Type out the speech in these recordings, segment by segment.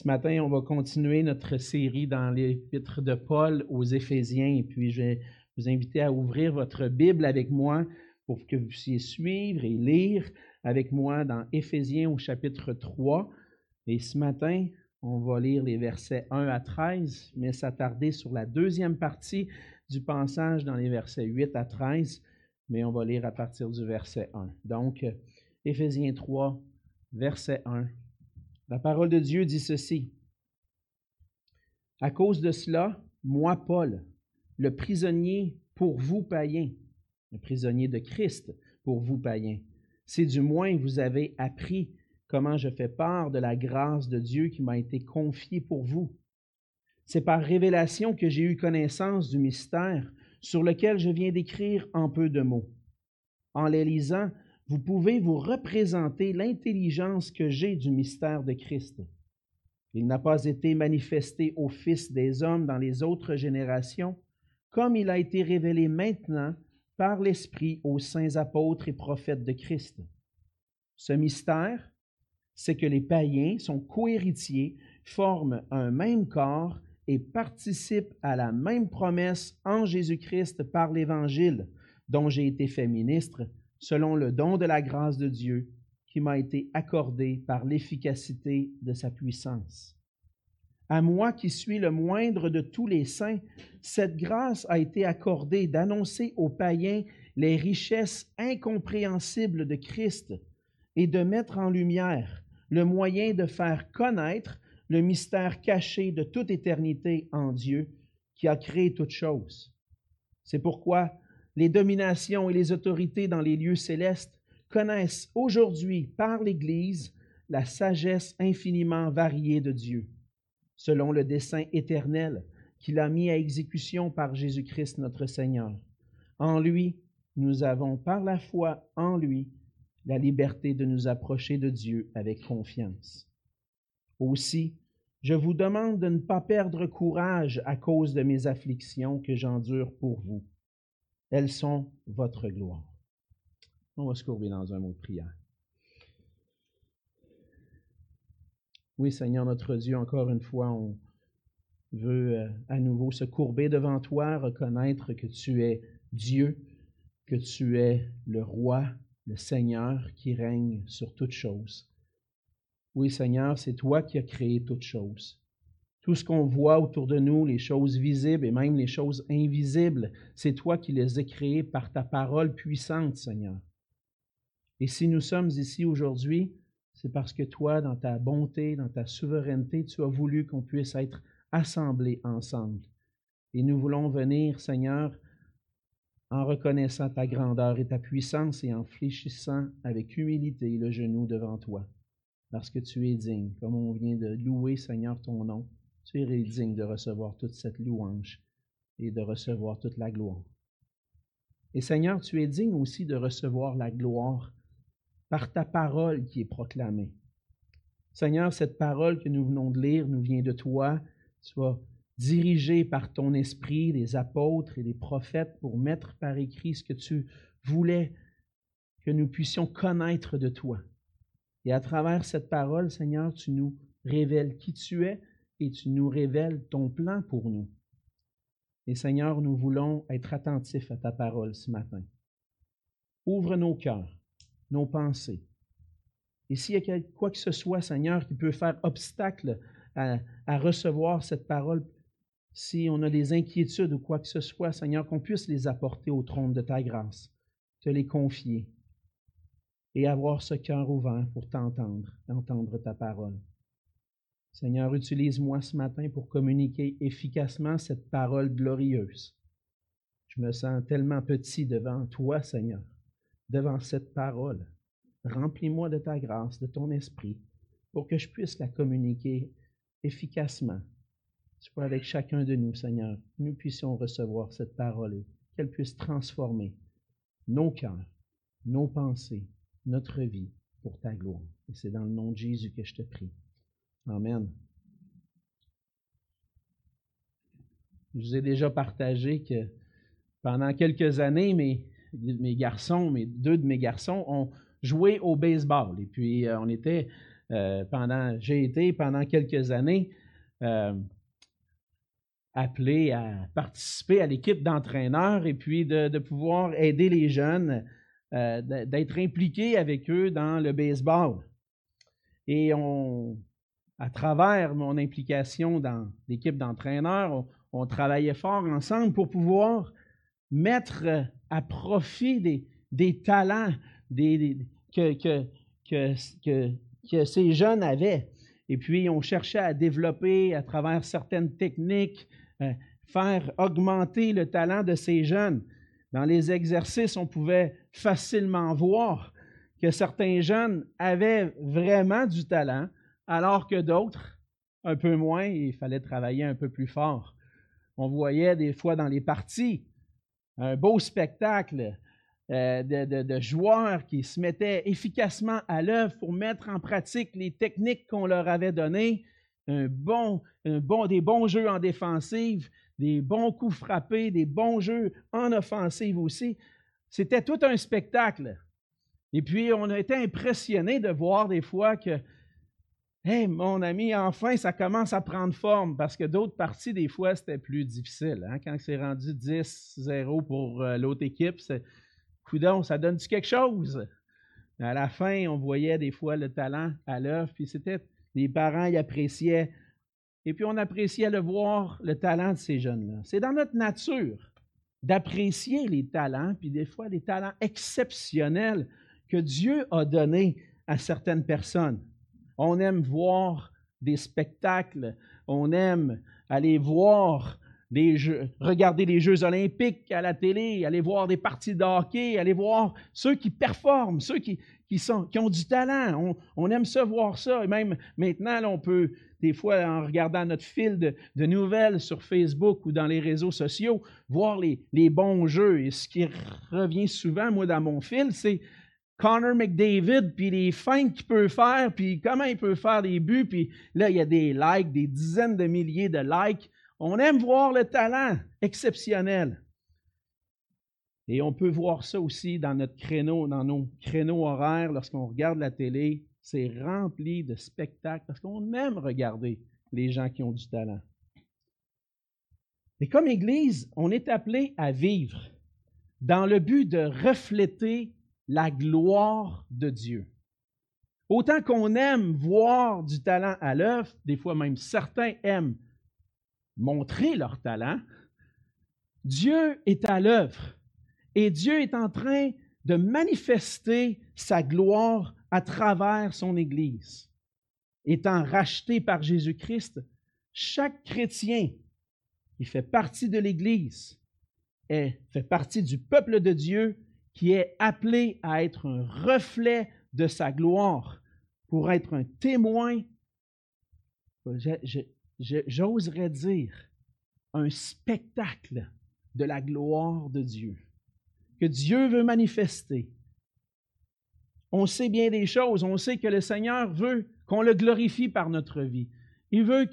Ce matin, on va continuer notre série dans l'épître de Paul aux Éphésiens. Et puis, je vais vous inviter à ouvrir votre Bible avec moi pour que vous puissiez suivre et lire avec moi dans Éphésiens au chapitre 3. Et ce matin, on va lire les versets 1 à 13, mais s'attarder sur la deuxième partie du passage dans les versets 8 à 13, mais on va lire à partir du verset 1. Donc, Éphésiens 3, verset 1 la parole de Dieu dit ceci. À cause de cela, moi, Paul, le prisonnier pour vous païens, le prisonnier de Christ pour vous païens, si du moins vous avez appris comment je fais part de la grâce de Dieu qui m'a été confiée pour vous. C'est par révélation que j'ai eu connaissance du mystère sur lequel je viens d'écrire en peu de mots. En les lisant, vous pouvez vous représenter l'intelligence que j'ai du mystère de Christ. Il n'a pas été manifesté aux fils des hommes dans les autres générations, comme il a été révélé maintenant par l'Esprit aux saints apôtres et prophètes de Christ. Ce mystère, c'est que les païens sont cohéritiers, forment un même corps et participent à la même promesse en Jésus-Christ par l'Évangile, dont j'ai été fait ministre selon le don de la grâce de Dieu qui m'a été accordé par l'efficacité de sa puissance. À moi qui suis le moindre de tous les saints, cette grâce a été accordée d'annoncer aux païens les richesses incompréhensibles de Christ et de mettre en lumière le moyen de faire connaître le mystère caché de toute éternité en Dieu qui a créé toutes choses. C'est pourquoi les dominations et les autorités dans les lieux célestes connaissent aujourd'hui par l'Église la sagesse infiniment variée de Dieu, selon le dessein éternel qu'il a mis à exécution par Jésus-Christ notre Seigneur. En lui, nous avons par la foi en lui la liberté de nous approcher de Dieu avec confiance. Aussi, je vous demande de ne pas perdre courage à cause de mes afflictions que j'endure pour vous elles sont votre gloire. On va se courber dans un mot de prière. Oui, Seigneur notre Dieu, encore une fois, on veut euh, à nouveau se courber devant toi, reconnaître que tu es Dieu, que tu es le roi, le Seigneur qui règne sur toutes choses. Oui, Seigneur, c'est toi qui as créé toutes choses. Tout ce qu'on voit autour de nous, les choses visibles et même les choses invisibles, c'est toi qui les as créées par ta parole puissante, Seigneur. Et si nous sommes ici aujourd'hui, c'est parce que toi, dans ta bonté, dans ta souveraineté, tu as voulu qu'on puisse être assemblés ensemble. Et nous voulons venir, Seigneur, en reconnaissant ta grandeur et ta puissance et en fléchissant avec humilité le genou devant toi, parce que tu es digne, comme on vient de louer, Seigneur, ton nom. Tu es digne de recevoir toute cette louange et de recevoir toute la gloire. Et Seigneur, tu es digne aussi de recevoir la gloire par ta parole qui est proclamée. Seigneur, cette parole que nous venons de lire nous vient de toi. Tu vas diriger par ton esprit les apôtres et les prophètes pour mettre par écrit ce que tu voulais que nous puissions connaître de toi. Et à travers cette parole, Seigneur, tu nous révèles qui tu es, et tu nous révèles ton plan pour nous. Et Seigneur, nous voulons être attentifs à ta parole ce matin. Ouvre nos cœurs, nos pensées. Et s'il y a quoi que ce soit, Seigneur, qui peut faire obstacle à, recevoir cette parole, si on a des inquiétudes ou quoi que ce soit, Seigneur, qu'on puisse les apporter au trône de ta grâce, te les confier et avoir ce cœur ouvert pour t'entendre, entendre ta parole. Seigneur, utilise-moi ce matin pour communiquer efficacement cette parole glorieuse. Je me sens tellement petit devant toi, Seigneur, devant cette parole. Remplis-moi de ta grâce, de ton esprit, pour que je puisse la communiquer efficacement. Soit avec chacun de nous, Seigneur, nous puissions recevoir cette parole et qu'elle puisse transformer nos cœurs, nos pensées, notre vie pour ta gloire. Et c'est dans le nom de Jésus que je te prie. Amen. Je vous ai déjà partagé que pendant quelques années, mes, garçons, mes deux de mes garçons ont joué au baseball. Et puis, euh, on était euh, pendant, j'ai été pendant quelques années euh, appelé à participer à l'équipe d'entraîneurs et puis de, pouvoir aider les jeunes, d'être impliqué avec eux dans le baseball. Et on, à travers mon implication dans l'équipe d'entraîneurs, on, travaillait fort ensemble pour pouvoir mettre à profit des, talents que ces jeunes avaient. Et puis, on cherchait à développer à travers certaines techniques, euh, faire augmenter le talent de ces jeunes. Dans les exercices, on pouvait facilement voir que certains jeunes avaient vraiment du talent, alors que d'autres, un peu moins, il fallait travailler un peu plus fort. On voyait des fois dans les parties un beau spectacle, euh, de, joueurs qui se mettaient efficacement à l'œuvre pour mettre en pratique les techniques qu'on leur avait données, un bon, des bons jeux en défensive, des bons coups frappés, des bons jeux en offensive aussi. C'était tout un spectacle. Et puis, on a été impressionnés de voir des fois que, hé, mon ami, enfin, ça commence à prendre forme parce que d'autres parties, des fois, c'était plus difficile. Hein. Quand c'est rendu 10-0 pour euh, l'autre équipe, c'est Coudon, ça donne-tu quelque chose? À la fin, on voyait des fois le talent à l'œuvre, puis c'était, les parents y appréciaient. Et puis on appréciait le voir, le talent de ces jeunes-là. C'est dans notre nature d'apprécier les talents, puis des fois des talents exceptionnels que Dieu a donnés à certaines personnes. On aime voir des spectacles, on aime aller voir regarder les Jeux olympiques à la télé, aller voir des parties de hockey, aller voir ceux qui performent, ceux qui, ont du talent. On, aime ça, voir ça. Et même maintenant, on peut, des fois, en regardant notre fil de, de, nouvelles sur Facebook ou dans les réseaux sociaux, voir les, les bons jeux. Et ce qui revient souvent, moi, dans mon fil, c'est Connor McDavid, puis les feintes qu'il peut faire, puis comment il peut faire des buts, puis là, il y a des likes, des dizaines de milliers de likes on aime voir le talent exceptionnel. Et on peut voir ça aussi dans notre créneau, dans nos créneaux horaires, lorsqu'on regarde la télé, c'est rempli de spectacles parce qu'on aime regarder les gens qui ont du talent. Et comme Église, on est appelé à vivre dans le but de refléter la gloire de Dieu. Autant qu'on aime voir du talent à l'œuvre, des fois même certains aiment montrer leur talent, Dieu est à l'œuvre et Dieu est en train de manifester sa gloire à travers son Église. Étant racheté par Jésus-Christ, chaque chrétien qui fait partie de l'Église fait partie du peuple de Dieu qui est appelé à être un reflet de sa gloire pour être un témoin j'oserais dire, un spectacle de la gloire de Dieu, que Dieu veut manifester. On sait bien des choses, on sait que le Seigneur veut qu'on le glorifie par notre vie. Il veut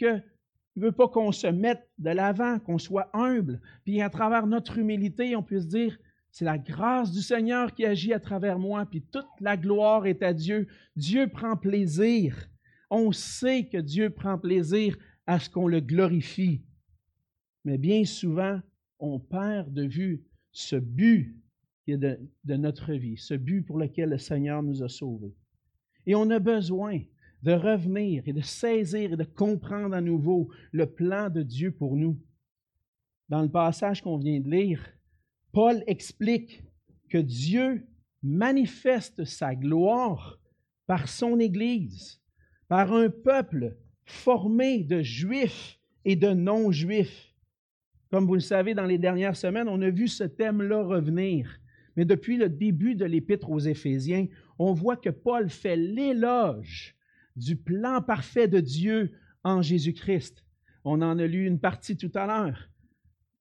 veut pas qu'on se mette de l'avant, qu'on soit humble, puis à travers notre humilité, on puisse dire c'est la grâce du Seigneur qui agit à travers moi, puis toute la gloire est à Dieu. Dieu prend plaisir. On sait que Dieu prend plaisir à ce qu'on le glorifie. Mais bien souvent, on perd de vue ce but de, de notre vie, ce but pour lequel le Seigneur nous a sauvés. Et on a besoin de revenir et de saisir et de comprendre à nouveau le plan de Dieu pour nous. Dans le passage qu'on vient de lire, Paul explique que Dieu manifeste sa gloire par son Église, par un peuple formé de juifs et de non-juifs. Comme vous le savez, dans les dernières semaines, on a vu ce thème-là revenir. Mais depuis le début de l'épître aux Éphésiens, on voit que Paul fait l'éloge du plan parfait de Dieu en Jésus-Christ. On en a lu une partie tout à l'heure.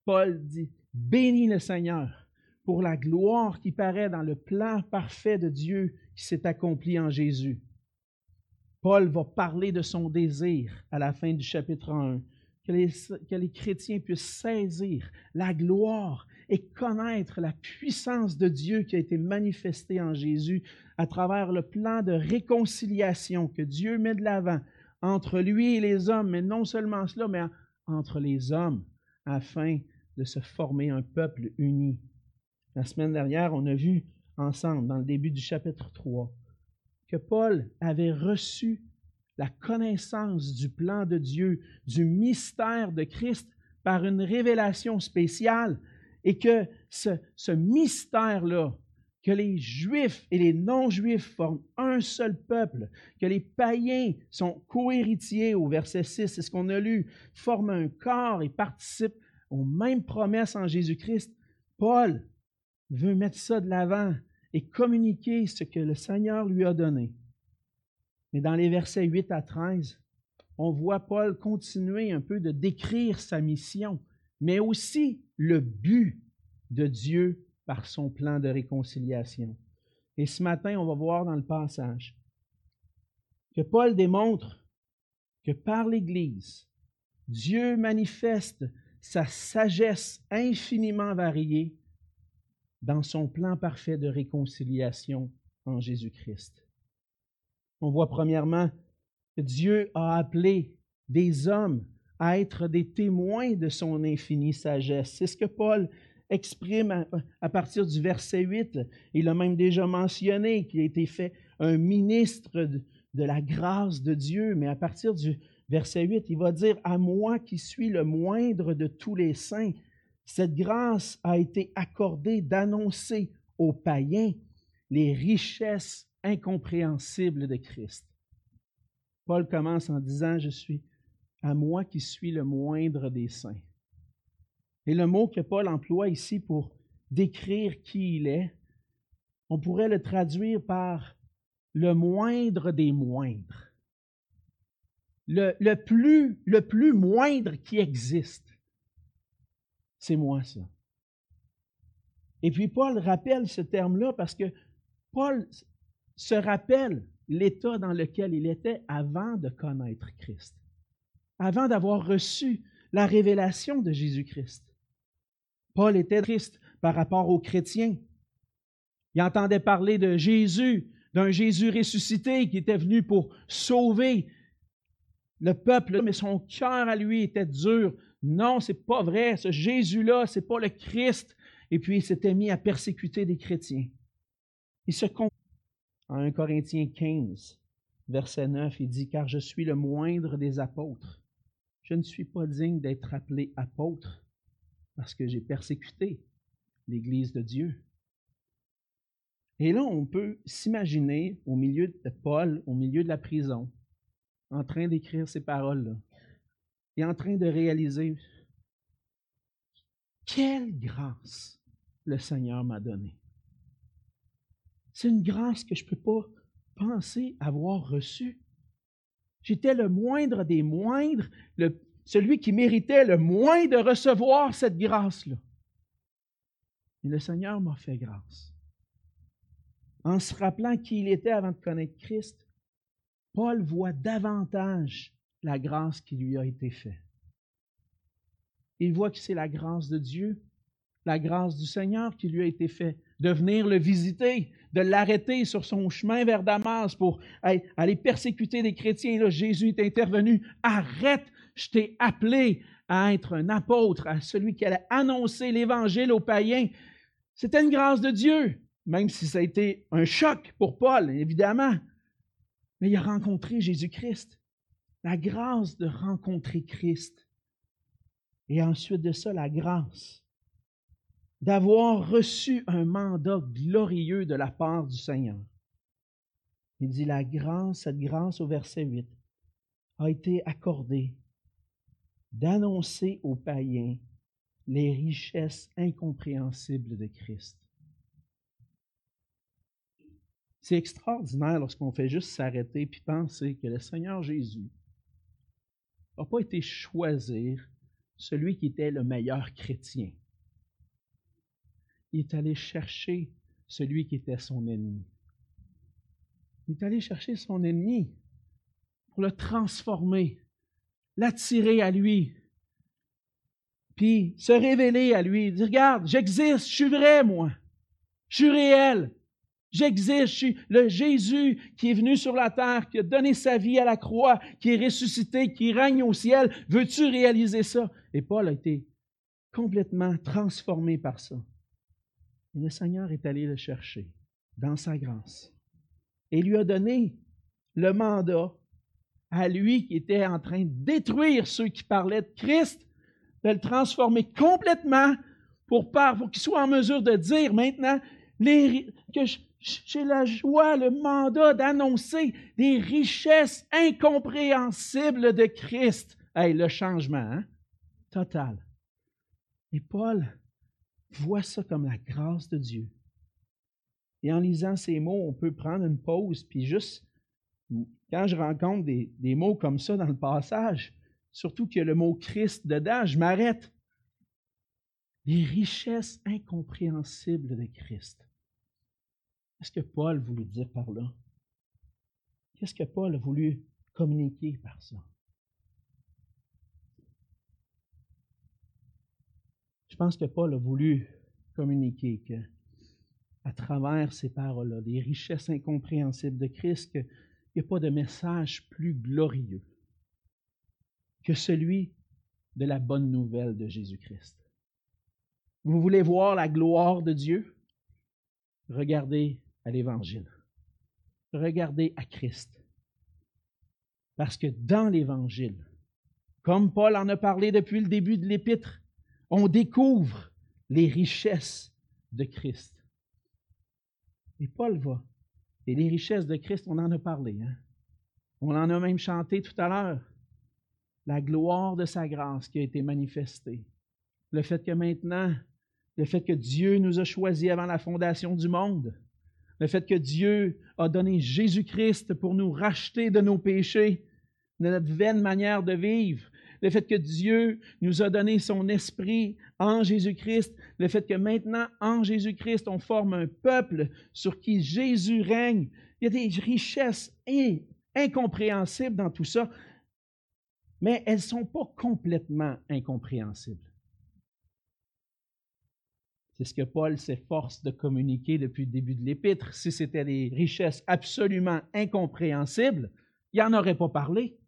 Paul dit, Bénis le Seigneur pour la gloire qui paraît dans le plan parfait de Dieu qui s'est accompli en Jésus. Paul va parler de son désir à la fin du chapitre 1, que les, chrétiens puissent saisir la gloire et connaître la puissance de Dieu qui a été manifestée en Jésus à travers le plan de réconciliation que Dieu met de l'avant entre lui et les hommes, mais non seulement cela, mais entre les hommes, afin de se former un peuple uni. La semaine dernière, on a vu ensemble, dans le début du chapitre 3, que Paul avait reçu la connaissance du plan de Dieu, du mystère de Christ par une révélation spéciale, et que ce, mystère-là, que les Juifs et les non-Juifs forment un seul peuple, que les païens sont cohéritiers au verset 6, c'est ce qu'on a lu, forment un corps et participent aux mêmes promesses en Jésus-Christ. Paul veut mettre ça de l'avant et communiquer ce que le Seigneur lui a donné. Mais dans les versets 8 à 13, on voit Paul continuer un peu de décrire sa mission, mais aussi le but de Dieu par son plan de réconciliation. Et ce matin, on va voir dans le passage que Paul démontre que par l'Église, Dieu manifeste sa sagesse infiniment variée dans son plan parfait de réconciliation en Jésus-Christ. On voit premièrement que Dieu a appelé des hommes à être des témoins de son infinie sagesse. C'est ce que Paul exprime à, partir du verset 8. Il a même déjà mentionné qu'il a été fait un ministre de, la grâce de Dieu, mais à partir du verset 8, il va dire, à moi qui suis le moindre de tous les saints, cette grâce a été accordée d'annoncer aux païens les richesses incompréhensibles de Christ. Paul commence en disant, je suis à moi qui suis le moindre des saints. Et le mot que Paul emploie ici pour décrire qui il est, on pourrait le traduire par le moindre des moindres. Le, plus, le plus moindre qui existe. C'est moi ça. Et puis Paul rappelle ce terme-là parce que Paul se rappelle l'état dans lequel il était avant de connaître Christ, avant d'avoir reçu la révélation de Jésus-Christ. Paul était triste par rapport aux chrétiens. Il entendait parler de Jésus, d'un Jésus ressuscité qui était venu pour sauver le peuple, mais son cœur à lui était dur. Non, c'est pas vrai. Ce Jésus-là, c'est pas le Christ. Et puis il s'était mis à persécuter des chrétiens. Il se en 1 Corinthiens 15, verset 9, il dit Car je suis le moindre des apôtres. Je ne suis pas digne d'être appelé apôtre parce que j'ai persécuté l'Église de Dieu. Et là, on peut s'imaginer au milieu de Paul, au milieu de la prison, en train d'écrire ces paroles-là, et en train de réaliser quelle grâce le Seigneur m'a donnée. C'est une grâce que je ne peux pas penser avoir reçue. J'étais le moindre des moindres, celui qui méritait le moins de recevoir cette grâce-là. Et le Seigneur m'a fait grâce. En se rappelant qui il était avant de connaître Christ, Paul voit davantage la grâce qui lui a été faite. Il voit que c'est la grâce de Dieu, la grâce du Seigneur qui lui a été faite, de venir le visiter, de l'arrêter sur son chemin vers Damas pour aller persécuter des chrétiens. Là, Jésus est intervenu. Arrête je t'ai appelé à être un apôtre, à celui qui allait annoncer l'Évangile aux païens. C'était une grâce de Dieu, même si ça a été un choc pour Paul, évidemment. Mais il a rencontré Jésus-Christ. La grâce de rencontrer Christ. Et ensuite de ça, la grâce d'avoir reçu un mandat glorieux de la part du Seigneur. Il dit la grâce, cette grâce au verset 8, a été accordée d'annoncer aux païens les richesses incompréhensibles de Christ. C'est extraordinaire lorsqu'on fait juste s'arrêter et penser que le Seigneur Jésus n'a pas été choisir celui qui était le meilleur chrétien. Il est allé chercher celui qui était son ennemi. Il est allé chercher son ennemi pour le transformer l'attirer à lui, puis se révéler à lui, dire, regarde, j'existe, je suis vrai, moi. Je suis réel. J'existe, je suis le Jésus qui est venu sur la terre, qui a donné sa vie à la croix, qui est ressuscité, qui règne au ciel. Veux-tu réaliser ça? Et Paul a été complètement transformé par ça. Et le Seigneur est allé le chercher dans sa grâce et lui a donné le mandat à lui qui était en train de détruire ceux qui parlaient de Christ, de le transformer complètement pour, pour qu'il soit en mesure de dire maintenant que j'ai la joie, le mandat d'annoncer des richesses incompréhensibles de Christ. Hey, le changement, hein? Total. Et Paul voit ça comme la grâce de Dieu. Et en lisant ces mots, on peut prendre une pause, puis juste, quand je rencontre des, des mots comme ça dans le passage, surtout qu'il y a le mot Christ dedans, je m'arrête. Les richesses incompréhensibles de Christ. Qu'est-ce que Paul voulait dire par là? Qu'est-ce que Paul a voulu communiquer par ça? Je pense que Paul a voulu communiquer que, à travers ces paroles-là, des richesses incompréhensibles de Christ, qu'il n'y a pas de message plus glorieux que celui de la bonne nouvelle de Jésus-Christ. Vous voulez voir la gloire de Dieu? Regardez à l'Évangile. Regardez à Christ. Parce que dans l'Évangile, comme Paul en a parlé depuis le début de l'Épître, on découvre les richesses de Christ. Et Paul va. Et les richesses de Christ, on en a parlé. Hein? On en a même chanté tout à l'heure. La gloire de sa grâce qui a été manifestée. Le fait que maintenant, le fait que Dieu nous a choisis avant la fondation du monde le fait que Dieu a donné Jésus-Christ pour nous racheter de nos péchés, de notre vaine manière de vivre, le fait que Dieu nous a donné son esprit en Jésus-Christ, le fait que maintenant, en Jésus-Christ, on forme un peuple sur qui Jésus règne. Il y a des richesses incompréhensibles dans tout ça, mais elles ne sont pas complètement incompréhensibles. C'est ce que Paul s'efforce de communiquer depuis le début de l'Épître. Si c'était des richesses absolument incompréhensibles, il n'en aurait pas parlé.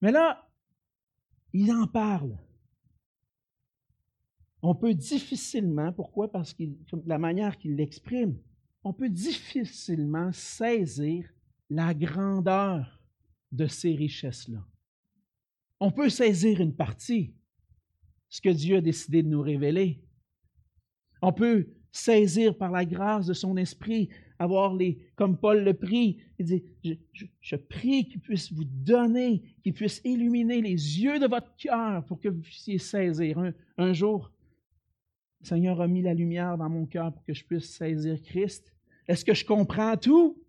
Mais là, il en parle. On peut difficilement, pourquoi? Parce que la manière qu'il l'exprime, on peut difficilement saisir la grandeur de ces richesses-là. On peut saisir une partie, ce que Dieu a décidé de nous révéler, on peut saisir par la grâce de son esprit, avoir les, comme Paul le prie, il dit, je, prie qu'il puisse vous donner, qu'il puisse illuminer les yeux de votre cœur pour que vous puissiez saisir. Un, un jour, le Seigneur a mis la lumière dans mon cœur pour que je puisse saisir Christ. Est-ce que je comprends tout?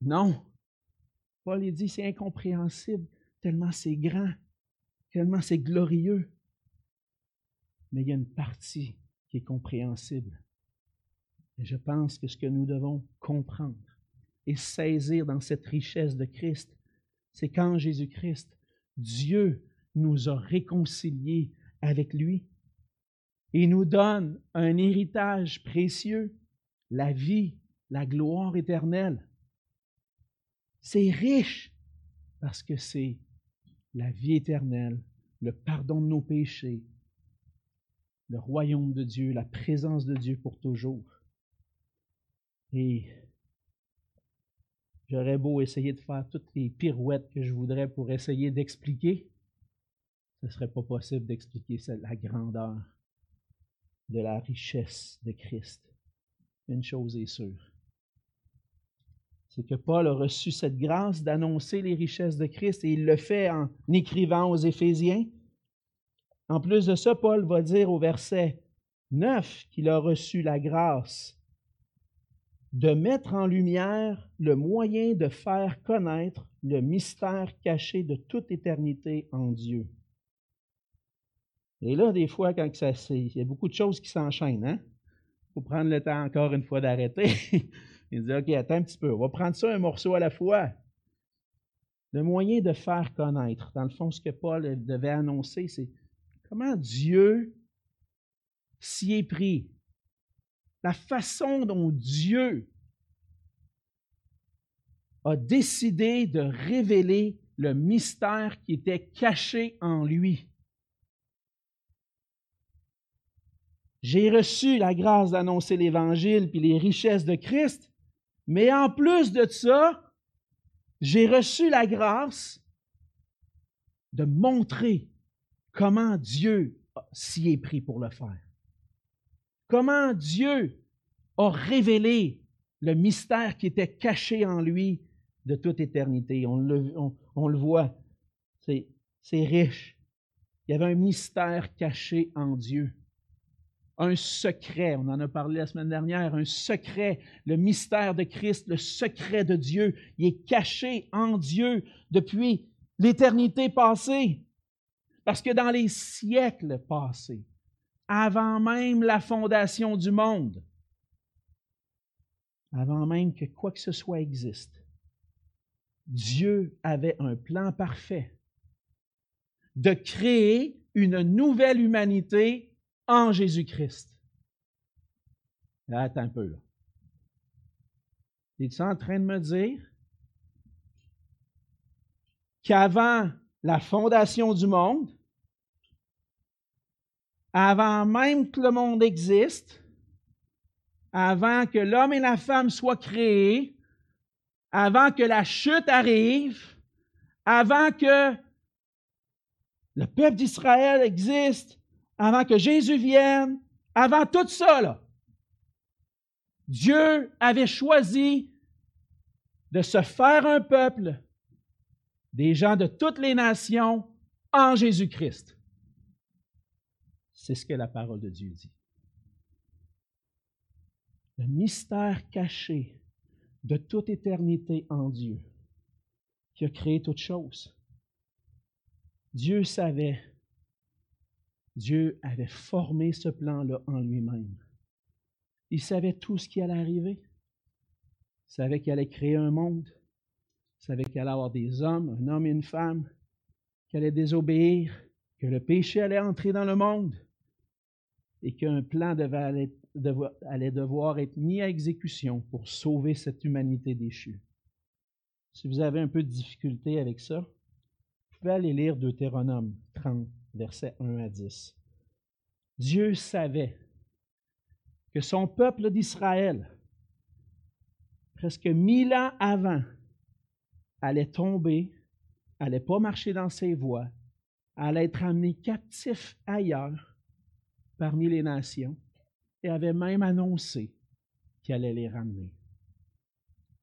Non. Paul il dit, c'est incompréhensible, tellement c'est grand, tellement c'est glorieux. Mais il y a une partie qui est compréhensible. Et je pense que ce que nous devons comprendre et saisir dans cette richesse de Christ, c'est qu'en Jésus-Christ, Dieu nous a réconciliés avec lui et nous donne un héritage précieux, la vie, la gloire éternelle. C'est riche parce que c'est la vie éternelle, le pardon de nos péchés, le royaume de Dieu, la présence de Dieu pour toujours. Et j'aurais beau essayer de faire toutes les pirouettes que je voudrais pour essayer d'expliquer, ce ne serait pas possible d'expliquer la grandeur de la richesse de Christ. Une chose est sûre, c'est que Paul a reçu cette grâce d'annoncer les richesses de Christ et il le fait en écrivant aux Éphésiens. En plus de ça, Paul va dire au verset 9 qu'il a reçu la grâce de mettre en lumière le moyen de faire connaître le mystère caché de toute éternité en Dieu. Et là, des fois, quand ça il y a beaucoup de choses qui s'enchaînent, hein? Il faut prendre le temps encore une fois d'arrêter. Il dit, OK, attends un petit peu, on va prendre ça un morceau à la fois. Le moyen de faire connaître, dans le fond, ce que Paul devait annoncer, c'est Comment Dieu s'y est pris? La façon dont Dieu a décidé de révéler le mystère qui était caché en lui. J'ai reçu la grâce d'annoncer l'Évangile puis les richesses de Christ, mais en plus de ça, j'ai reçu la grâce de montrer comment Dieu s'y est pris pour le faire? Comment Dieu a révélé le mystère qui était caché en lui de toute éternité? On le, voit, c'est riche. Il y avait un mystère caché en Dieu. Un secret, on en a parlé la semaine dernière, un secret, le mystère de Christ, le secret de Dieu, il est caché en Dieu depuis l'éternité passée. Parce que dans les siècles passés, avant même la fondation du monde, avant même que quoi que ce soit existe, Dieu avait un plan parfait de créer une nouvelle humanité en Jésus-Christ. Attends un peu. Es-tu en train de me dire qu'avant la fondation du monde, avant même que le monde existe, avant que l'homme et la femme soient créés, avant que la chute arrive, avant que le peuple d'Israël existe, avant que Jésus vienne, avant tout ça, Dieu avait choisi de se faire un peuple, des gens de toutes les nations, en Jésus-Christ. C'est ce que la parole de Dieu dit. Le mystère caché de toute éternité en Dieu, qui a créé toutes choses. Dieu savait, Dieu avait formé ce plan-là en lui-même. Il savait tout ce qui allait arriver. Il savait qu'il allait créer un monde. Il savait qu'il allait avoir des hommes, un homme et une femme, qu'il allait désobéir, que le péché allait entrer dans le monde et qu'un plan allait devoir être mis à exécution pour sauver cette humanité déchue. Si vous avez un peu de difficulté avec ça, vous pouvez aller lire Deutéronome 30, versets 1 à 10. Dieu savait que son peuple d'Israël, presque mille ans avant, allait tomber, allait pas marcher dans ses voies, allait être amené captif ailleurs parmi les nations et avait même annoncé qu'il allait les ramener.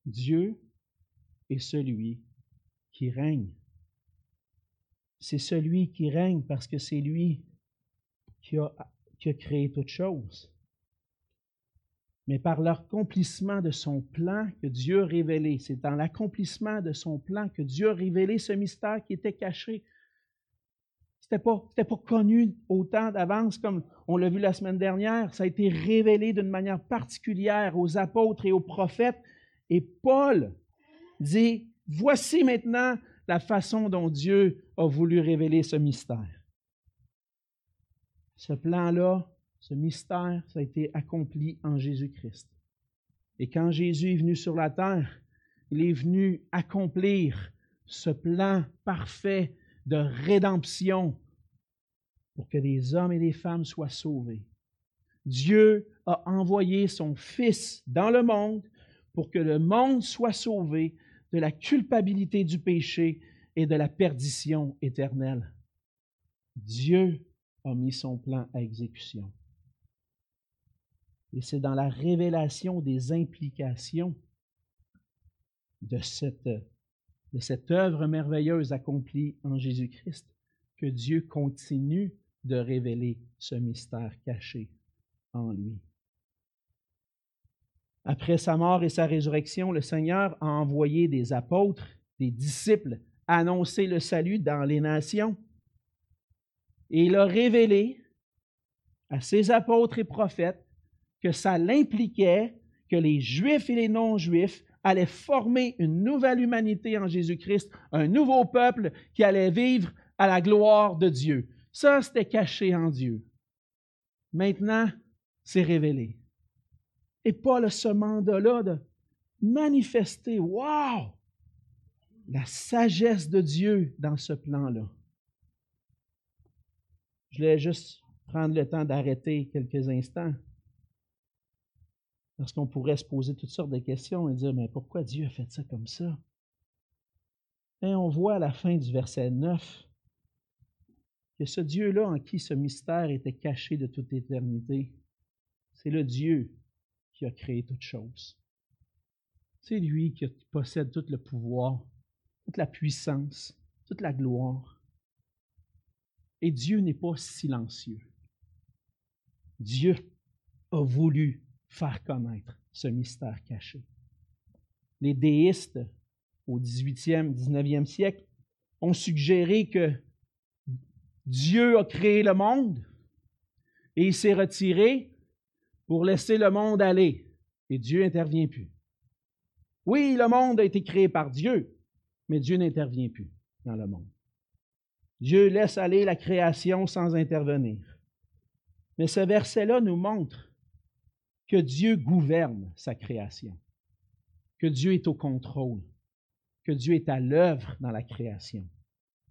Dieu est celui qui règne. C'est celui qui règne parce que c'est lui qui a, créé toutes choses. Mais par l'accomplissement de son plan que Dieu a révélé, c'est dans l'accomplissement de son plan que Dieu a révélé ce mystère qui était caché c'était pas, pas connu autant d'avance comme on l'a vu la semaine dernière. Ça a été révélé d'une manière particulière aux apôtres et aux prophètes. Et Paul dit, voici maintenant la façon dont Dieu a voulu révéler ce mystère. Ce plan-là, ce mystère, ça a été accompli en Jésus-Christ. Et quand Jésus est venu sur la terre, il est venu accomplir ce plan parfait de rédemption pour que des hommes et des femmes soient sauvés. Dieu a envoyé son Fils dans le monde pour que le monde soit sauvé de la culpabilité du péché et de la perdition éternelle. Dieu a mis son plan à exécution. Et c'est dans la révélation des implications de cette de cette œuvre merveilleuse accomplie en Jésus-Christ que Dieu continue de révéler ce mystère caché en lui. Après sa mort et sa résurrection, le Seigneur a envoyé des apôtres, des disciples, annoncer le salut dans les nations. Et il a révélé à ses apôtres et prophètes que ça l'impliquait que les Juifs et les non-Juifs allait former une nouvelle humanité en Jésus-Christ, un nouveau peuple qui allait vivre à la gloire de Dieu. Ça, c'était caché en Dieu. Maintenant, c'est révélé. Et Paul a ce mandat-là de manifester, wow, la sagesse de Dieu dans ce plan-là. Je voulais juste prendre le temps d'arrêter quelques instants. Parce qu'on pourrait se poser toutes sortes de questions et dire, mais pourquoi Dieu a fait ça comme ça? Et on voit à la fin du verset 9 que ce Dieu-là en qui ce mystère était caché de toute éternité, c'est le Dieu qui a créé toutes choses. C'est lui qui possède tout le pouvoir, toute la puissance, toute la gloire. Et Dieu n'est pas silencieux. Dieu a voulu faire connaître ce mystère caché. Les déistes au 18e, 19e siècle ont suggéré que Dieu a créé le monde et il s'est retiré pour laisser le monde aller. Et Dieu n'intervient plus. Oui, le monde a été créé par Dieu, mais Dieu n'intervient plus dans le monde. Dieu laisse aller la création sans intervenir. Mais ce verset-là nous montre que Dieu gouverne sa création, que Dieu est au contrôle, que Dieu est à l'œuvre dans la création.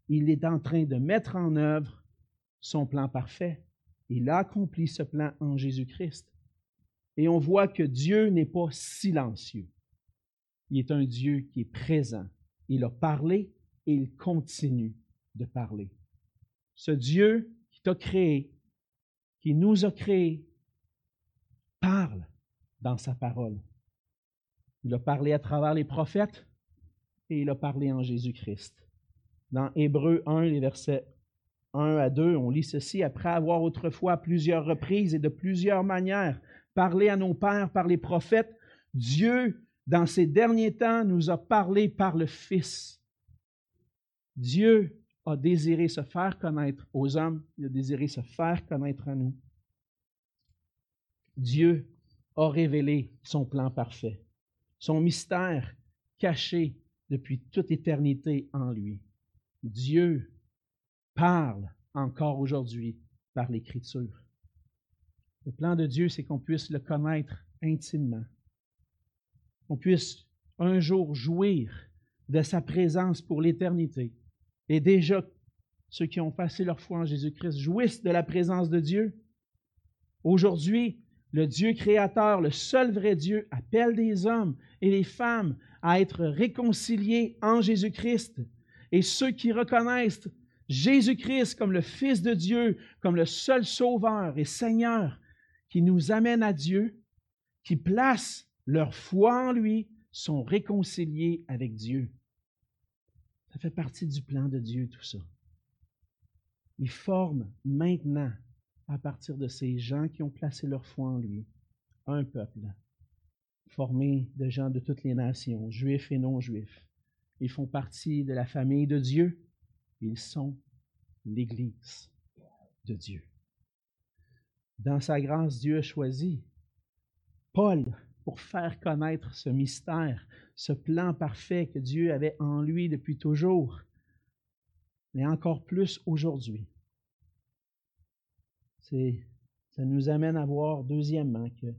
Il est en train de mettre en œuvre son plan parfait. Il a accompli ce plan en Jésus-Christ. Et on voit que Dieu n'est pas silencieux. Il est un Dieu qui est présent. Il a parlé et il continue de parler. Ce Dieu qui t'a créé, qui nous a créés, parle dans sa parole. Il a parlé à travers les prophètes et il a parlé en Jésus-Christ. Dans Hébreu 1, les versets 1 à 2, on lit ceci, après avoir autrefois à plusieurs reprises et de plusieurs manières parlé à nos pères par les prophètes, Dieu, dans ces derniers temps, nous a parlé par le Fils. Dieu a désiré se faire connaître aux hommes, il a désiré se faire connaître à nous. Dieu a révélé son plan parfait, son mystère caché depuis toute éternité en lui. Dieu parle encore aujourd'hui par l'Écriture. Le plan de Dieu, c'est qu'on puisse le connaître intimement, qu'on puisse un jour jouir de sa présence pour l'éternité. Et déjà, ceux qui ont passé leur foi en Jésus-Christ jouissent de la présence de Dieu. Aujourd'hui, le Dieu créateur, le seul vrai Dieu, appelle des hommes et des femmes à être réconciliés en Jésus-Christ. Et ceux qui reconnaissent Jésus-Christ comme le Fils de Dieu, comme le seul Sauveur et Seigneur, qui nous amène à Dieu, qui placent leur foi en lui, sont réconciliés avec Dieu. Ça fait partie du plan de Dieu, tout ça. Il forme maintenant, à partir de ces gens qui ont placé leur foi en lui, un peuple formé de gens de toutes les nations, juifs et non-juifs. Ils font partie de la famille de Dieu. Ils sont l'Église de Dieu. Dans sa grâce, Dieu a choisi Paul pour faire connaître ce mystère, ce plan parfait que Dieu avait en lui depuis toujours, mais encore plus aujourd'hui. Ça nous amène à voir, deuxièmement, que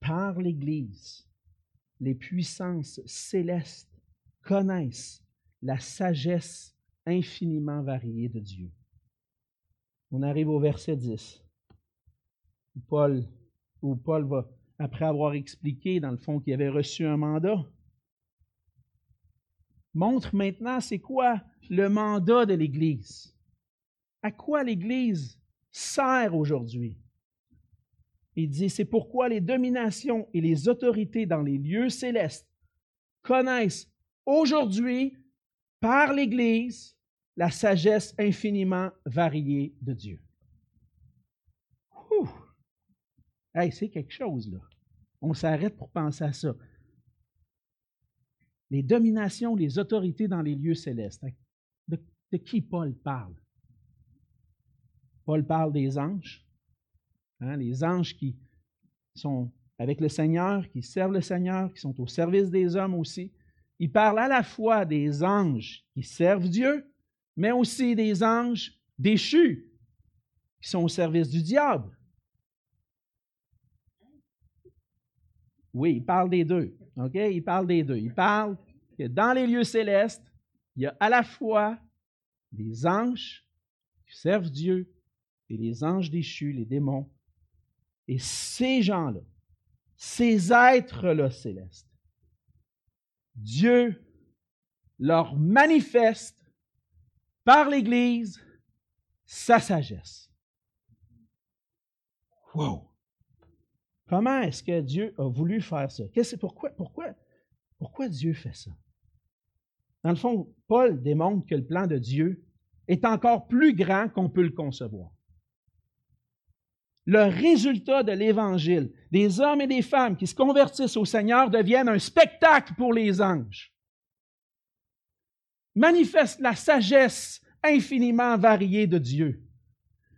par l'Église, les puissances célestes connaissent la sagesse infiniment variée de Dieu. On arrive au verset 10. Paul, où Paul va, après avoir expliqué, dans le fond, qu'il avait reçu un mandat, montre maintenant c'est quoi le mandat de l'Église. À quoi l'Église sert aujourd'hui. Il dit, c'est pourquoi les dominations et les autorités dans les lieux célestes connaissent aujourd'hui, par l'Église, la sagesse infiniment variée de Dieu. Hey, c'est quelque chose, là. On s'arrête pour penser à ça. Les dominations, les autorités dans les lieux célestes. De, de qui Paul parle? Paul parle des anges. Hein, les anges qui sont avec le Seigneur, qui servent le Seigneur, qui sont au service des hommes aussi. Il parle à la fois des anges qui servent Dieu, mais aussi des anges déchus, qui sont au service du diable. Oui, il parle des deux. OK? Il parle des deux. Il parle que dans les lieux célestes, il y a à la fois des anges qui servent Dieu et les anges déchus, les démons. Et ces gens-là, ces êtres-là célestes, Dieu leur manifeste par l'Église sa sagesse. Wow! Comment est-ce que Dieu a voulu faire ça? Pourquoi, pourquoi, pourquoi Dieu fait ça? Dans le fond, Paul démontre que le plan de Dieu est encore plus grand qu'on peut le concevoir. Le résultat de l'Évangile, des hommes et des femmes qui se convertissent au Seigneur deviennent un spectacle pour les anges. Manifeste la sagesse infiniment variée de Dieu.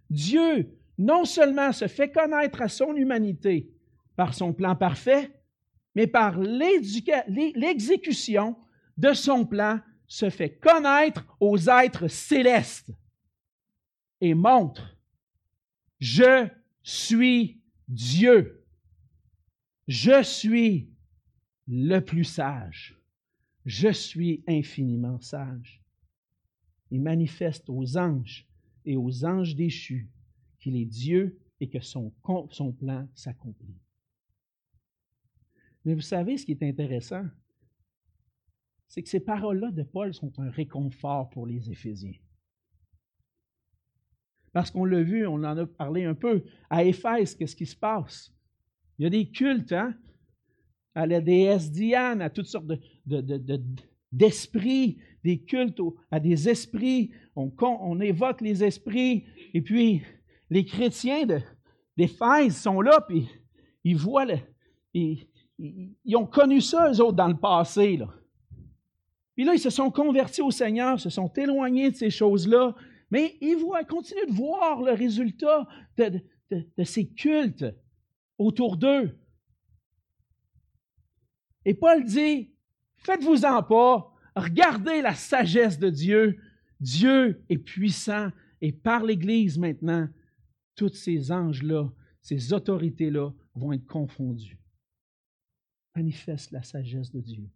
Dieu non seulement se fait connaître à son humanité par son plan parfait, mais par l'exécution de son plan se fait connaître aux êtres célestes et montre, je suis Dieu, je suis le plus sage, je suis infiniment sage. Il manifeste aux anges et aux anges déchus qu'il est Dieu et que son, son plan s'accomplit. Mais vous savez ce qui est intéressant? C'est que ces paroles-là de Paul sont un réconfort pour les Éphésiens. Parce qu'on l'a vu, on en a parlé un peu. À Éphèse, qu'est-ce qui se passe? Il y a des cultes, hein? À la déesse Diane, à toutes sortes d'esprits, des cultes à des esprits. On, évoque les esprits. Et puis, les chrétiens d'Éphèse sont là, puis ils voient, ils, ont connu ça, eux autres, dans le passé. Puis là, ils se sont convertis au Seigneur, se sont éloignés de ces choses-là, mais ils, voient, continuent de voir le résultat de, ces cultes autour d'eux. Et Paul dit, faites-vous-en pas, regardez la sagesse de Dieu. Dieu est puissant et par l'Église maintenant, tous ces anges-là, ces autorités-là vont être confondus manifeste la sagesse de Dieu.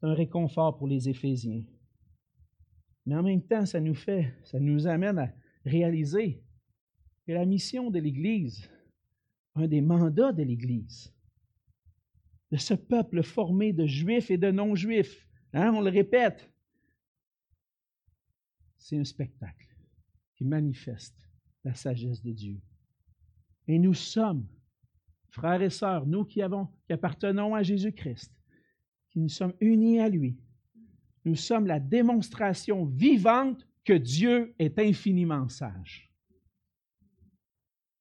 Un réconfort pour les Éphésiens. Mais en même temps, ça nous fait, ça nous amène à réaliser que la mission de l'Église, un des mandats de l'Église, de ce peuple formé de juifs et de non-juifs, hein, on le répète, c'est un spectacle qui manifeste la sagesse de Dieu. Et nous sommes frères et sœurs, nous qui, avons, qui appartenons à Jésus-Christ, qui nous sommes unis à lui, nous sommes la démonstration vivante que Dieu est infiniment sage.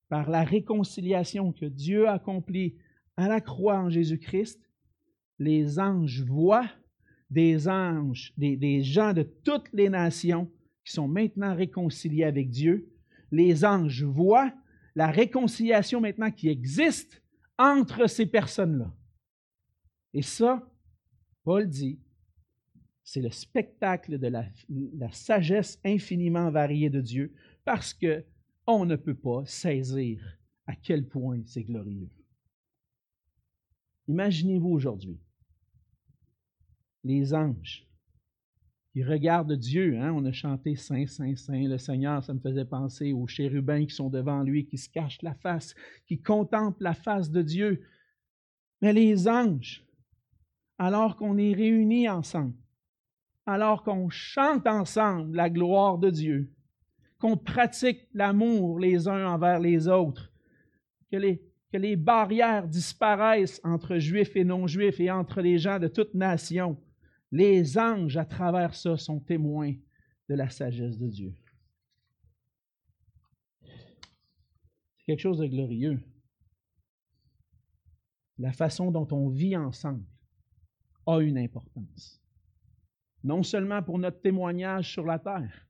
Par la réconciliation que Dieu a accomplie à la croix en Jésus-Christ, les anges voient des anges, des, gens de toutes les nations qui sont maintenant réconciliés avec Dieu. Les anges voient la réconciliation maintenant qui existe entre ces personnes-là. Et ça, Paul dit, c'est le spectacle de la, sagesse infiniment variée de Dieu parce que on ne peut pas saisir à quel point c'est glorieux. Imaginez-vous aujourd'hui les anges qui regardent Dieu. Hein? On a chanté Saint, Saint, Saint, le Seigneur. Ça me faisait penser aux chérubins qui sont devant lui, qui se cachent la face, qui contemplent la face de Dieu. Mais les anges, alors qu'on est réunis ensemble, alors qu'on chante ensemble la gloire de Dieu, qu'on pratique l'amour les uns envers les autres, que les, que les barrières disparaissent entre juifs et non-juifs et entre les gens de toute nation, les anges, à travers ça, sont témoins de la sagesse de Dieu. C'est quelque chose de glorieux. La façon dont on vit ensemble a une importance. Non seulement pour notre témoignage sur la terre,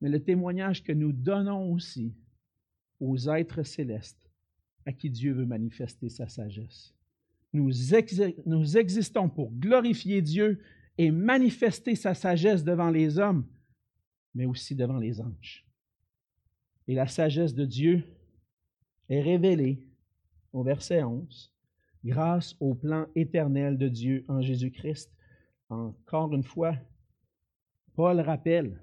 mais le témoignage que nous donnons aussi aux êtres célestes à qui Dieu veut manifester sa sagesse. Nous, existons pour glorifier Dieu et manifester sa sagesse devant les hommes mais aussi devant les anges. Et la sagesse de Dieu est révélée au verset 11 grâce au plan éternel de Dieu en Jésus-Christ. Encore une fois, Paul rappelle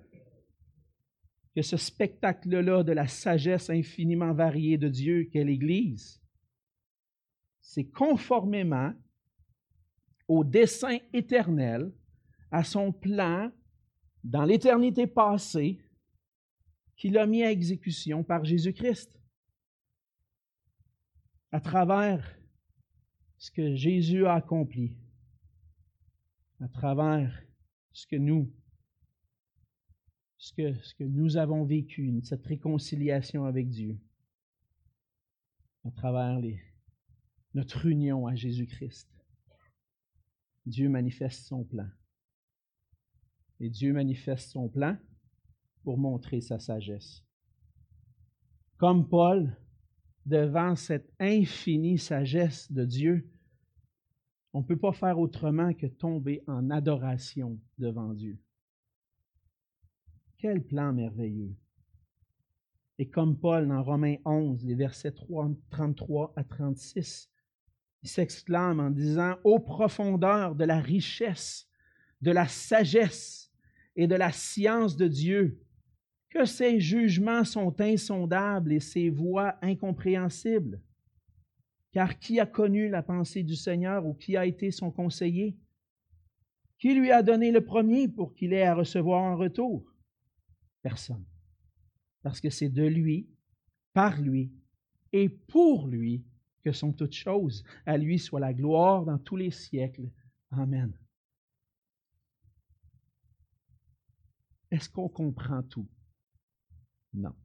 que ce spectacle-là de la sagesse infiniment variée de Dieu qu'est l'Église, c'est conformément au dessein éternel, à son plan dans l'éternité passée qu'il a mis à exécution par Jésus-Christ. À travers ce que Jésus a accompli, à travers ce que nous, ce que, nous avons vécu, cette réconciliation avec Dieu, à travers notre union à Jésus-Christ. Dieu manifeste son plan. Et Dieu manifeste son plan pour montrer sa sagesse. Comme Paul, devant cette infinie sagesse de Dieu, on ne peut pas faire autrement que tomber en adoration devant Dieu. Quel plan merveilleux. Et comme Paul dans Romains 11, les versets 33 à 36, il s'exclame en disant Ô profondeur de la richesse, de la sagesse et de la science de Dieu, que ses jugements sont insondables et ses voies incompréhensibles. Car qui a connu la pensée du Seigneur ou qui a été son conseiller? Qui lui a donné le premier pour qu'il ait à recevoir en retour? Personne. Parce que c'est de lui, par lui et pour lui que sont toutes choses. À lui soit la gloire dans tous les siècles. Amen. Est-ce qu'on comprend tout? Non.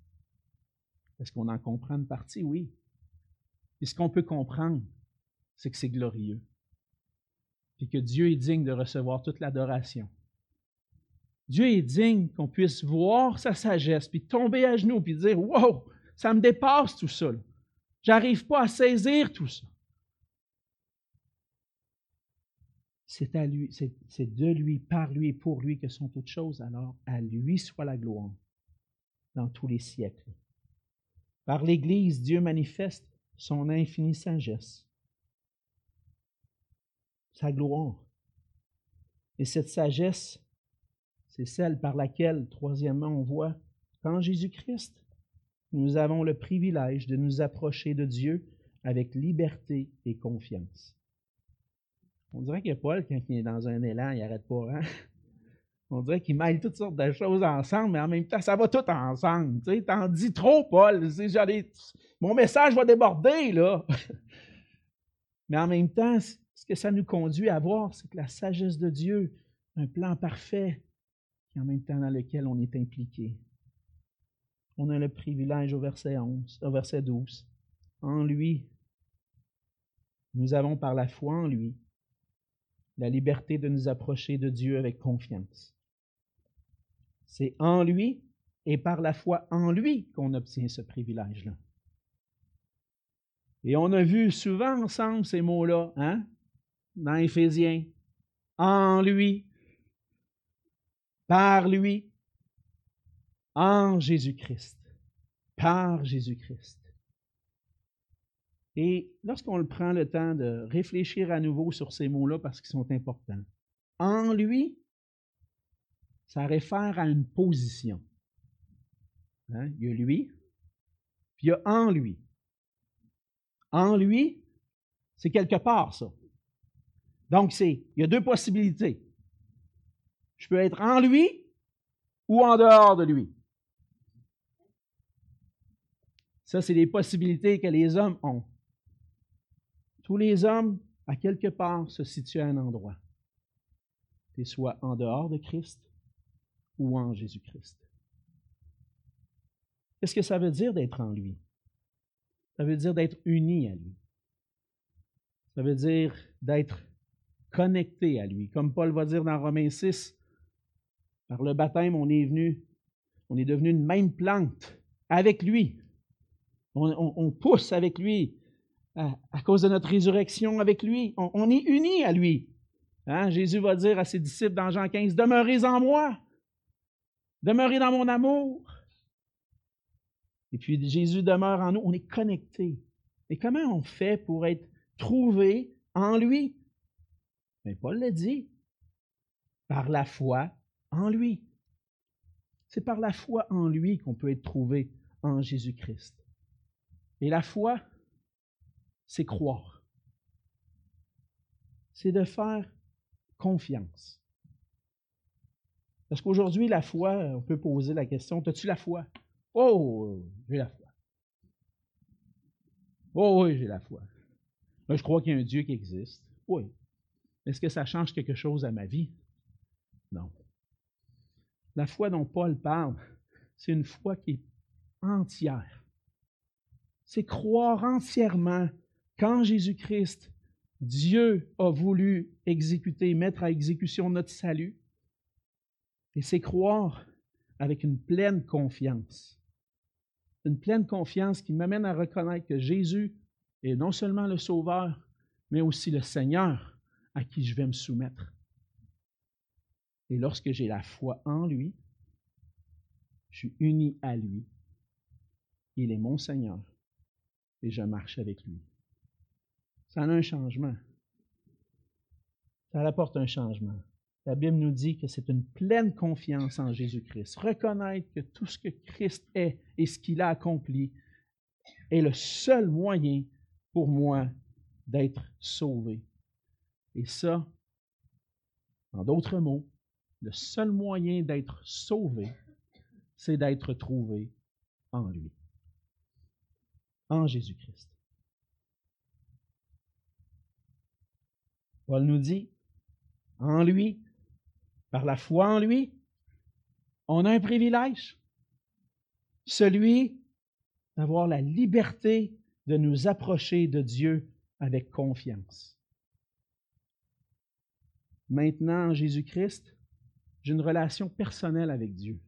Est-ce qu'on en comprend une partie? Oui. Et ce qu'on peut comprendre, c'est que c'est glorieux. Et que Dieu est digne de recevoir toute l'adoration. Dieu est digne qu'on puisse voir sa sagesse, puis tomber à genoux, puis dire Wow, ça me dépasse tout ça. J'arrive pas à saisir tout ça. C'est à lui, c'est de lui, par lui et pour lui que sont toutes choses. Alors, à lui soit la gloire dans tous les siècles. Par l'Église, Dieu manifeste son infinie sagesse, sa gloire. Et cette sagesse, c'est celle par laquelle, troisièmement, on voit qu'en Jésus-Christ, nous avons le privilège de nous approcher de Dieu avec liberté et confiance. On dirait que Paul, quand il est dans un élan, il n'arrête pas. Hein? On dirait qu'il mêle toutes sortes de choses ensemble, mais en même temps, ça va tout ensemble. Tu sais, t'en dis trop, Paul. Mon message va déborder, là. mais en même temps, ce que ça nous conduit à voir, c'est que la sagesse de Dieu, un plan parfait, et en même temps dans lequel on est impliqué. On a le privilège au verset 11, au verset 12. En lui, nous avons par la foi en lui la liberté de nous approcher de Dieu avec confiance. C'est en lui et par la foi en lui qu'on obtient ce privilège-là. Et on a vu souvent ensemble ces mots-là, hein, dans Éphésiens. En lui, par lui, en Jésus-Christ, par Jésus-Christ. Et lorsqu'on prend le temps de réfléchir à nouveau sur ces mots-là parce qu'ils sont importants, en lui, ça réfère à une position. Hein? Il y a lui, puis il y a en lui. En lui, c'est quelque part, ça. Donc, c'est, il y a deux possibilités. Je peux être en lui ou en dehors de lui. Ça, c'est les possibilités que les hommes ont. Tous les hommes, à quelque part, se situent à un endroit. Qu'ils soient en dehors de Christ ou en Jésus-Christ. Qu'est-ce que ça veut dire d'être en lui? Ça veut dire d'être uni à lui. Ça veut dire d'être connecté à lui. Comme Paul va dire dans Romains 6, par le baptême, on est venu, on est devenu une même plante avec lui. On, pousse avec lui à, cause de notre résurrection avec lui. On, est unis à lui. Hein? Jésus va dire à ses disciples dans Jean 15, Demeurez en moi Demeurez dans mon amour. Et puis Jésus demeure en nous. On est connecté. Et comment on fait pour être trouvé en lui? Mais Paul l'a dit. Par la foi en lui. C'est par la foi en lui qu'on peut être trouvé en Jésus-Christ. Et la foi, c'est croire. C'est de faire confiance. Parce qu'aujourd'hui, la foi, on peut poser la question, as-tu la foi? Oh, j'ai la foi. Oh oui, j'ai la foi. Moi, je crois qu'il y a un Dieu qui existe. Oui. Est-ce que ça change quelque chose à ma vie? Non. La foi dont Paul parle, c'est une foi qui est entière. C'est croire entièrement qu'en Jésus-Christ, Dieu a voulu exécuter, mettre à exécution notre salut. Et c'est croire avec une pleine confiance. Une pleine confiance qui m'amène à reconnaître que Jésus est non seulement le Sauveur, mais aussi le Seigneur à qui je vais me soumettre. Et lorsque j'ai la foi en lui, je suis uni à lui. Il est mon Seigneur et je marche avec lui. Ça a un changement. Ça apporte un changement. La Bible nous dit que c'est une pleine confiance en Jésus-Christ. Reconnaître que tout ce que Christ est et ce qu'il a accompli est le seul moyen pour moi d'être sauvé. Et ça, en d'autres mots, le seul moyen d'être sauvé, c'est d'être trouvé en lui, en Jésus-Christ. Paul nous dit, en lui, par la foi en lui, on a un privilège, celui d'avoir la liberté de nous approcher de Dieu avec confiance. Maintenant, en Jésus-Christ, j'ai une relation personnelle avec Dieu.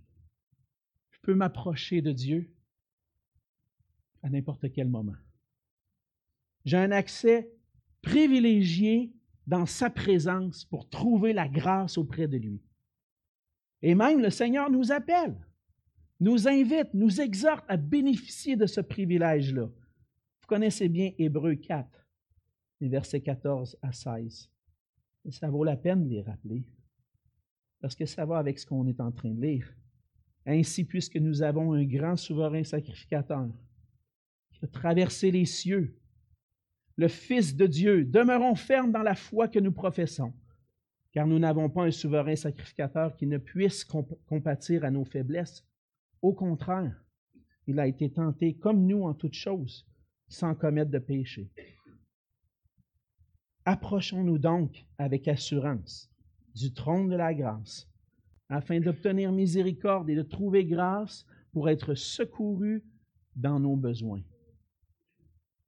Je peux m'approcher de Dieu à n'importe quel moment. J'ai un accès privilégié dans sa présence pour trouver la grâce auprès de lui. Et même le Seigneur nous appelle, nous invite, nous exhorte à bénéficier de ce privilège-là. Vous connaissez bien Hébreu 4, les versets 14 à 16. Et ça vaut la peine de les rappeler, parce que ça va avec ce qu'on est en train de lire. Ainsi, puisque nous avons un grand souverain sacrificateur qui a traversé les cieux, le Fils de Dieu, demeurons fermes dans la foi que nous professons, car nous n'avons pas un souverain sacrificateur qui ne puisse compatir à nos faiblesses. Au contraire, il a été tenté comme nous en toutes choses, sans commettre de péché. Approchons-nous donc avec assurance du trône de la grâce, afin d'obtenir miséricorde et de trouver grâce pour être secourus dans nos besoins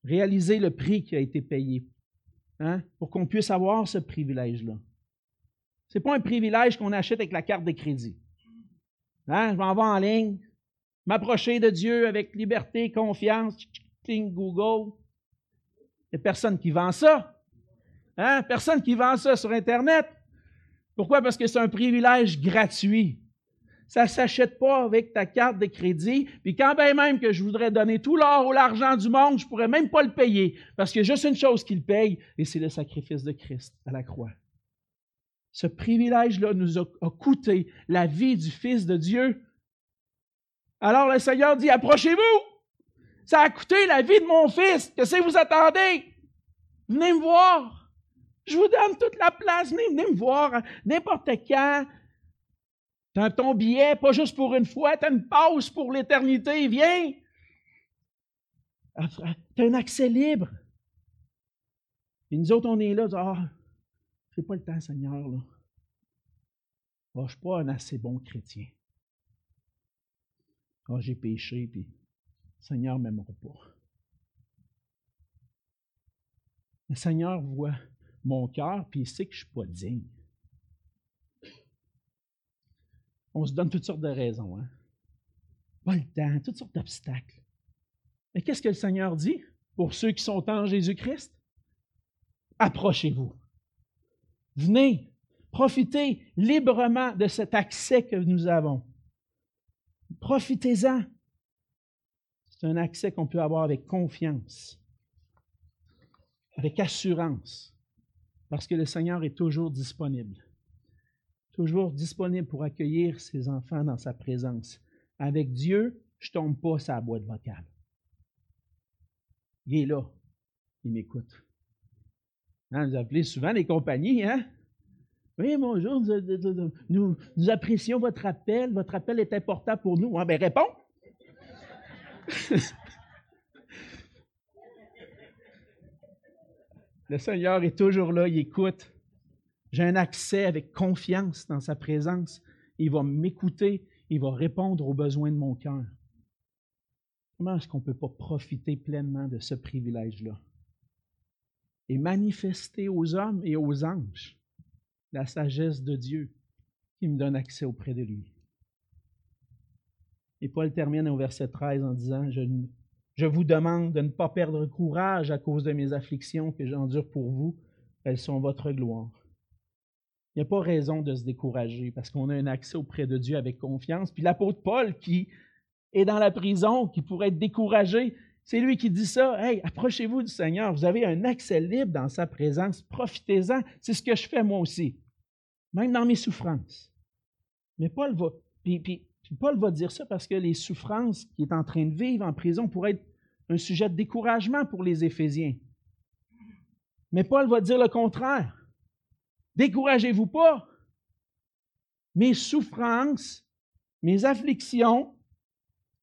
réaliser le prix qui a été payé hein, pour qu'on puisse avoir ce privilège-là. Ce n'est pas un privilège qu'on achète avec la carte de crédit. Hein, je m'en vais en ligne, m'approcher de Dieu avec liberté, confiance, Google. Il n'y a personne qui vend ça. Hein? Personne qui vend ça sur Internet. Pourquoi? Parce que c'est un privilège gratuit. Ça ne s'achète pas avec ta carte de crédit. Puis quand bien même que je voudrais donner tout l'or ou l'argent du monde, je ne pourrais même pas le payer. Parce qu'il y a juste une chose qu'il paye, et c'est le sacrifice de Christ à la croix. Ce privilège-là nous a, coûté la vie du Fils de Dieu. Alors le Seigneur dit, approchez-vous. Ça a coûté la vie de mon Fils. Que vous attendez? Venez me voir. Je vous donne toute la place. Venez, venez me voir n'importe quand. T'as ton billet, pas juste pour une fois, tu as une pause pour l'éternité, viens. Tu as un accès libre. Et nous autres, on est là, ah, j'ai pas le temps, Seigneur, là. Ah, je ne suis pas un assez bon chrétien. Ah, j'ai péché, puis le Seigneur ne m'aimera pas. Le Seigneur voit mon cœur, puis il sait que je ne suis pas digne on se donne toutes sortes de raisons. Hein? Pas le temps, toutes sortes d'obstacles. Mais qu'est-ce que le Seigneur dit pour ceux qui sont en Jésus-Christ? Approchez-vous. Venez, profitez librement de cet accès que nous avons. Profitez-en. C'est un accès qu'on peut avoir avec confiance, avec assurance, parce que le Seigneur est toujours disponible. Toujours disponible pour accueillir ses enfants dans sa présence. Avec Dieu, je tombe pas sa boîte vocale. Il est là. Il m'écoute. Hein, vous appelez souvent les compagnies, hein? Oui, bonjour, nous, nous, apprécions votre appel. Votre appel est important pour nous. Ah, ben, réponds! Le Seigneur est toujours là, il écoute. J'ai un accès avec confiance dans sa présence. Il va m'écouter, il va répondre aux besoins de mon cœur. Comment est-ce qu'on ne peut pas profiter pleinement de ce privilège-là? Et manifester aux hommes et aux anges la sagesse de Dieu qui me donne accès auprès de lui. Et Paul termine au verset 13 en disant, je, je vous demande de ne pas perdre courage à cause de mes afflictions que j'endure pour vous. Elles sont votre gloire. Il n'y a pas raison de se décourager parce qu'on a un accès auprès de Dieu avec confiance. Puis l'apôtre Paul qui est dans la prison, qui pourrait être découragé, c'est lui qui dit ça. Hey, approchez-vous du Seigneur. Vous avez un accès libre dans sa présence. Profitez-en. C'est ce que je fais moi aussi, même dans mes souffrances. Mais Paul va, puis, Paul va dire ça parce que les souffrances qu'il est en train de vivre en prison pourraient être un sujet de découragement pour les Éphésiens. Mais Paul va dire le contraire. Découragez-vous pas. Mes souffrances, mes afflictions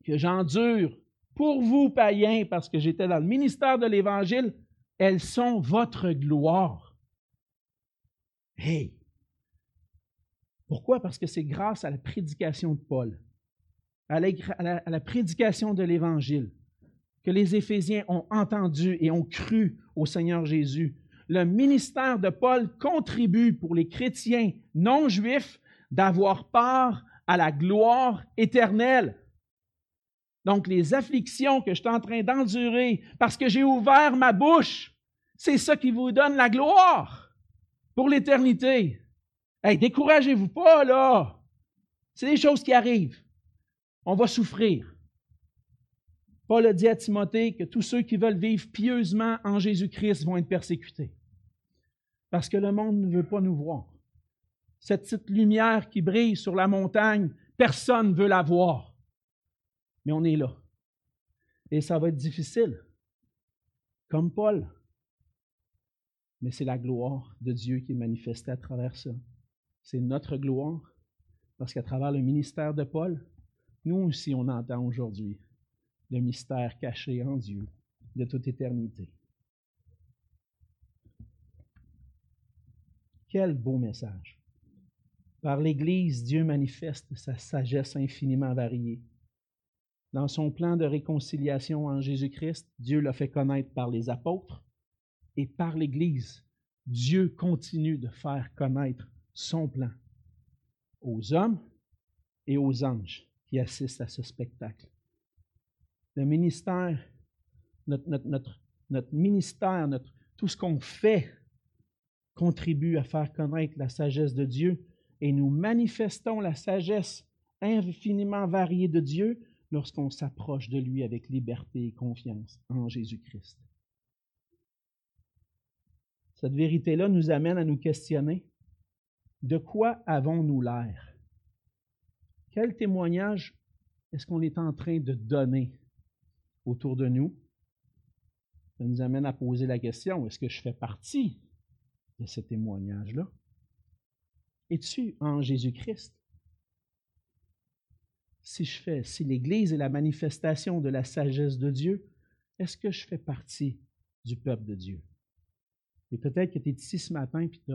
que j'endure pour vous, païens, parce que j'étais dans le ministère de l'Évangile, elles sont votre gloire. Hey! Pourquoi? Parce que c'est grâce à la prédication de Paul, à la, prédication de l'Évangile, que les Éphésiens ont entendu et ont cru au Seigneur Jésus. Le ministère de Paul contribue pour les chrétiens non juifs d'avoir part à la gloire éternelle. Donc, les afflictions que je suis en train d'endurer parce que j'ai ouvert ma bouche, c'est ça qui vous donne la gloire pour l'éternité. Hey, découragez-vous pas, là. C'est des choses qui arrivent. On va souffrir. Paul a dit à Timothée que tous ceux qui veulent vivre pieusement en Jésus-Christ vont être persécutés. Parce que le monde ne veut pas nous voir. Cette petite lumière qui brille sur la montagne, personne ne veut la voir mais on est là. Et ça va être difficile, comme Paul. Mais c'est la gloire de Dieu qui est manifestée à travers ça. C'est notre gloire, parce qu'à travers le ministère de Paul, nous aussi, on entend aujourd'hui le mystère caché en Dieu de toute éternité. Quel beau message. Par l'Église, Dieu manifeste sa sagesse infiniment variée dans son plan de réconciliation en Jésus-Christ, Dieu l'a fait connaître par les apôtres et par l'Église. Dieu continue de faire connaître son plan aux hommes et aux anges qui assistent à ce spectacle. Le ministère, notre, ministère, tout ce qu'on fait contribue à faire connaître la sagesse de Dieu et nous manifestons la sagesse infiniment variée de Dieu lorsqu'on s'approche de lui avec liberté et confiance en Jésus-Christ. Cette vérité-là nous amène à nous questionner. De quoi avons-nous l'air? Quel témoignage est-ce qu'on est en train de donner autour de nous? Ça nous amène à poser la question, est-ce que je fais partie de ce témoignage-là? Es-tu en Jésus-Christ? si je fais, si l'Église est la manifestation de la sagesse de Dieu, est-ce que je fais partie du peuple de Dieu? Et peut-être que tu es ici ce matin et c'est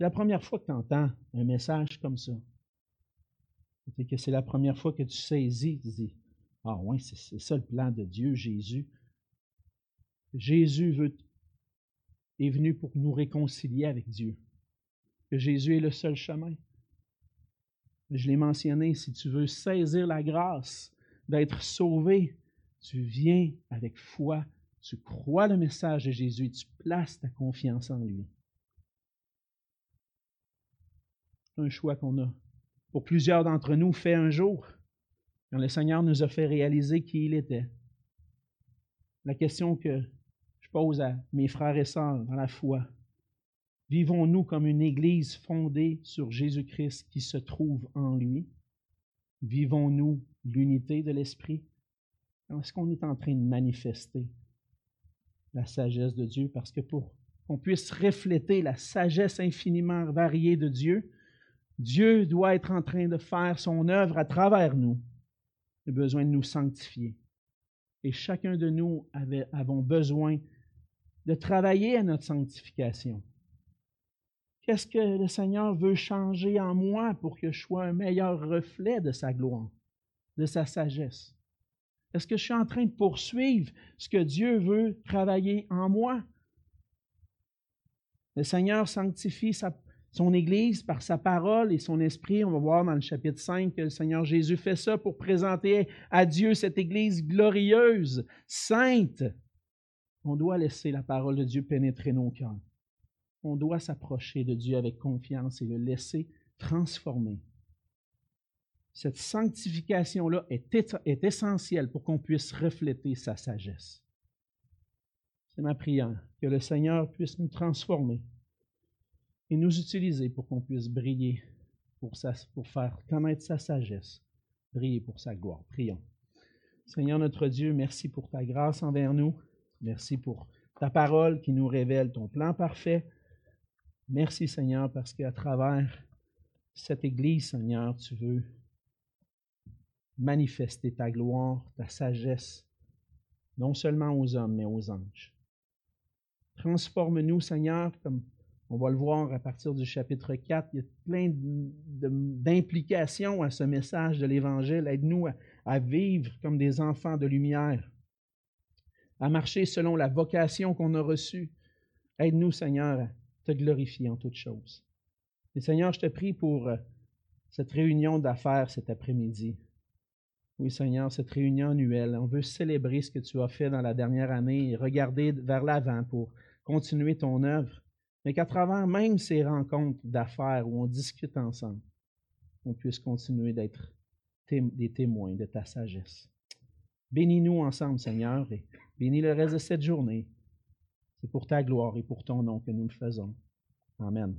la première fois que tu entends un message comme ça. Peut-être que c'est la première fois que tu saisis, dis, ah oui, c'est ça le plan de Dieu, Jésus. Jésus est venu pour nous réconcilier avec Dieu. Que Jésus est le seul chemin je l'ai mentionné, si tu veux saisir la grâce d'être sauvé, tu viens avec foi, tu crois le message de Jésus, tu places ta confiance en lui. Un choix qu'on a, pour plusieurs d'entre nous, fait un jour. Quand le Seigneur nous a fait réaliser qui il était. La question que je pose à mes frères et sœurs dans la foi, vivons-nous comme une Église fondée sur Jésus-Christ qui se trouve en lui? Vivons-nous l'unité de l'Esprit? Est-ce qu'on est en train de manifester la sagesse de Dieu? Parce que pour qu'on puisse refléter la sagesse infiniment variée de Dieu, Dieu doit être en train de faire son œuvre à travers nous. Il a besoin de nous sanctifier. Et chacun de nous avait, avons besoin de travailler à notre sanctification. Qu'est-ce que le Seigneur veut changer en moi pour que je sois un meilleur reflet de sa gloire, de sa sagesse? Est-ce que je suis en train de poursuivre ce que Dieu veut travailler en moi? Le Seigneur sanctifie son Église par sa parole et son esprit. On va voir dans le chapitre 5 que le Seigneur Jésus fait ça pour présenter à Dieu cette Église glorieuse, sainte. On doit laisser la parole de Dieu pénétrer nos cœurs. On doit s'approcher de Dieu avec confiance et le laisser transformer. Cette sanctification-là est, est essentielle pour qu'on puisse refléter sa sagesse. C'est ma prière, que le Seigneur puisse nous transformer et nous utiliser pour qu'on puisse briller, pour, faire connaître sa sagesse, briller pour sa gloire. Prions. Seigneur notre Dieu, merci pour ta grâce envers nous. Merci pour ta parole qui nous révèle ton plan parfait. Merci Seigneur parce qu'à travers cette Église, Seigneur, tu veux manifester ta gloire, ta sagesse, non seulement aux hommes, mais aux anges. Transforme-nous, Seigneur, comme on va le voir à partir du chapitre 4. Il y a plein d'implications à ce message de l'Évangile. Aide-nous à, vivre comme des enfants de lumière, à marcher selon la vocation qu'on a reçue. Aide-nous, Seigneur, à te glorifier en toutes choses. Et Seigneur, je te prie pour euh, cette réunion d'affaires cet après-midi. Oui, Seigneur, cette réunion annuelle, on veut célébrer ce que tu as fait dans la dernière année et regarder vers l'avant pour continuer ton œuvre, mais qu'à travers même ces rencontres d'affaires où on discute ensemble, on puisse continuer d'être des témoins de ta sagesse. Bénis-nous ensemble, Seigneur, et bénis le reste de cette journée. C'est pour ta gloire et pour ton nom que nous le faisons. Amen.